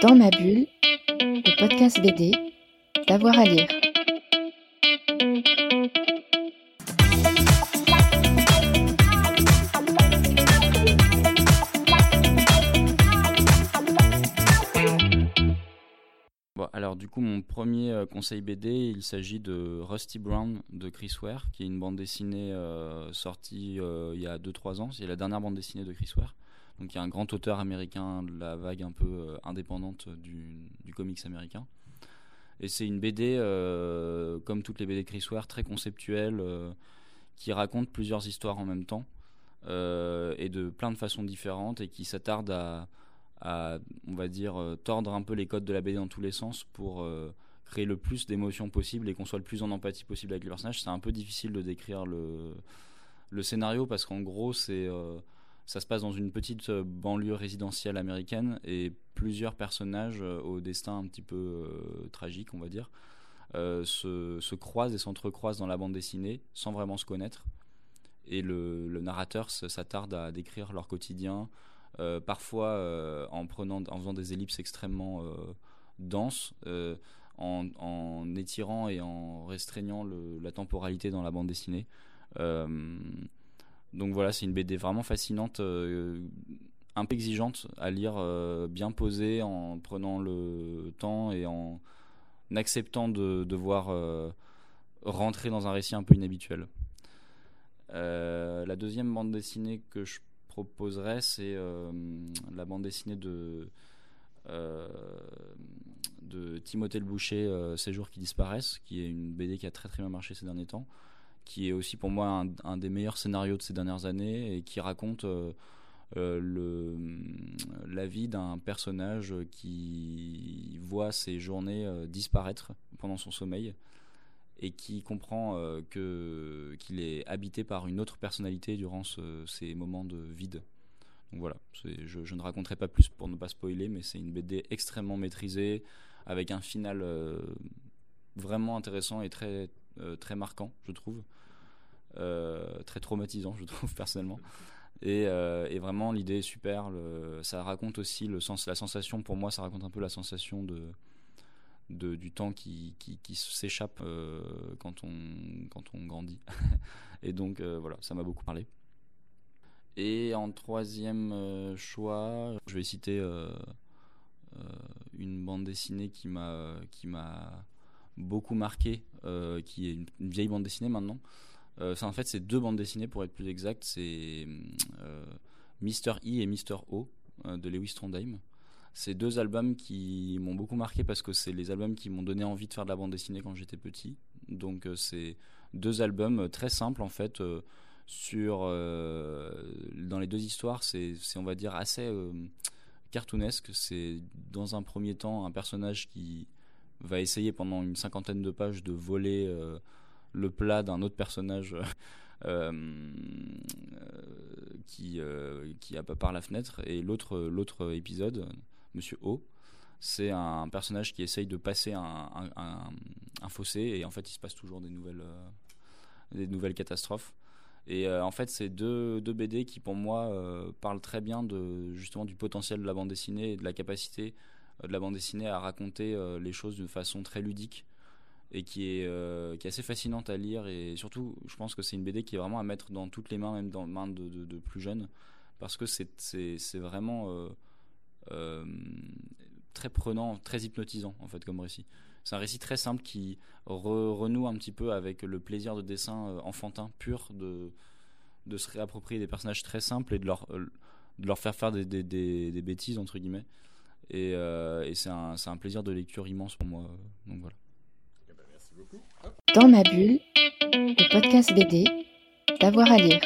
Dans ma bulle, le podcast BD, d'avoir à lire. Bon, alors du coup, mon premier euh, conseil BD, il s'agit de Rusty Brown de Chris Ware, qui est une bande dessinée euh, sortie euh, il y a 2-3 ans. C'est la dernière bande dessinée de Chris Ware. Donc il y a un grand auteur américain de la vague un peu euh, indépendante du, comics américain. Et c'est une BD, euh, comme toutes les BD de Chris Ware, très conceptuelle, euh, qui raconte plusieurs histoires en même temps, et de plein de façons différentes, et qui s'attarde à, on va dire, tordre un peu les codes de la BD dans tous les sens pour créer le plus d'émotions possible et qu'on soit le plus en empathie possible avec les personnages. C'est un peu difficile de décrire le, scénario parce qu'en gros, c'est ça se passe dans une petite euh, banlieue résidentielle américaine et plusieurs personnages euh, au destin un petit peu euh, tragique, on va dire, se, se croisent et s'entrecroisent dans la bande dessinée sans vraiment se connaître. Et le, narrateur s'attarde à décrire leur quotidien, parfois en, prenant, en faisant des ellipses extrêmement denses, en, étirant et en restreignant la temporalité dans la bande dessinée. Donc voilà, c'est une BD vraiment fascinante, euh, un peu exigeante à lire, euh, bien posée, en prenant le temps et en acceptant de devoir euh, rentrer dans un récit un peu inhabituel. La deuxième bande dessinée que je proposerais, c'est la bande dessinée de, de Timothée le Boucher, Ces jours qui disparaissent, qui est une BD qui a très très bien marché ces derniers temps, qui est aussi pour moi un, des meilleurs scénarios de ces dernières années et qui raconte euh, euh, le, la vie d'un personnage qui voit ses journées euh, disparaître pendant son sommeil et qui comprend euh, que qu'il est habité par une autre personnalité durant ce- ces moments de vide. Donc voilà, je, ne raconterai pas plus pour ne pas spoiler, mais c'est une BD extrêmement maîtrisée, avec un final euh, vraiment intéressant et très, euh, très marquant, je trouve. Euh, très traumatisant, je trouve, personnellement. Et, euh, et vraiment, l'idée est super. Ça raconte aussi le sens, la sensation, pour moi, ça raconte un peu la sensation de, du temps qui, s'échappe euh, quand, on, quand on grandit. et donc, euh, voilà, ça m'a beaucoup parlé. Et en troisième euh, choix, je vais citer euh, euh, une bande dessinée qui m'a qui m'a beaucoup marqué, euh, qui est une, vieille bande dessinée maintenant. Euh, ça, en fait, c'est deux bandes dessinées pour être plus exact. C'est euh, Mr. E et Mr. O euh, de Lewis Trondheim. C'est deux albums qui m'ont beaucoup marqué parce que c'est les albums qui m'ont donné envie de faire de la bande dessinée quand j'étais petit. Donc, c'est deux albums très simples en fait. sur dans les deux histoires, c'est on va dire assez cartoonesque. C'est dans un premier temps un personnage qui va essayer pendant une cinquantaine de pages de voler euh, le plat d'un autre personnage euh, euh, qui, qui a par la fenêtre. Et l'autre, l'autre épisode, Monsieur O, c'est un personnage qui essaye de passer un, un, fossé et en fait il se passe toujours des nouvelles, des nouvelles catastrophes. Et en fait, c'est deux, deux BD qui, pour moi, parlent très bien de, justement du potentiel de la bande dessinée et de la capacité de la bande dessinée à raconter euh, les choses de façon très ludique et qui est, euh, qui est assez fascinante à lire. Et surtout, je pense que c'est une BD qui est vraiment à mettre dans toutes les mains, même dans les mains de, de- plus jeunes, parce que c'est vraiment euh, très prenant, très hypnotisant, en fait, comme récit. C'est un récit très simple qui re- renoue un petit peu avec le plaisir de dessin enfantin, pur, de, de se réapproprier des personnages très simples et de leur, de leur faire faire des, des, des bêtises, entre guillemets. Et, euh, et c'est un, c'est un plaisir de lecture immense pour moi. Donc voilà. Dans ma bulle, le podcast BD, d'avoir à lire.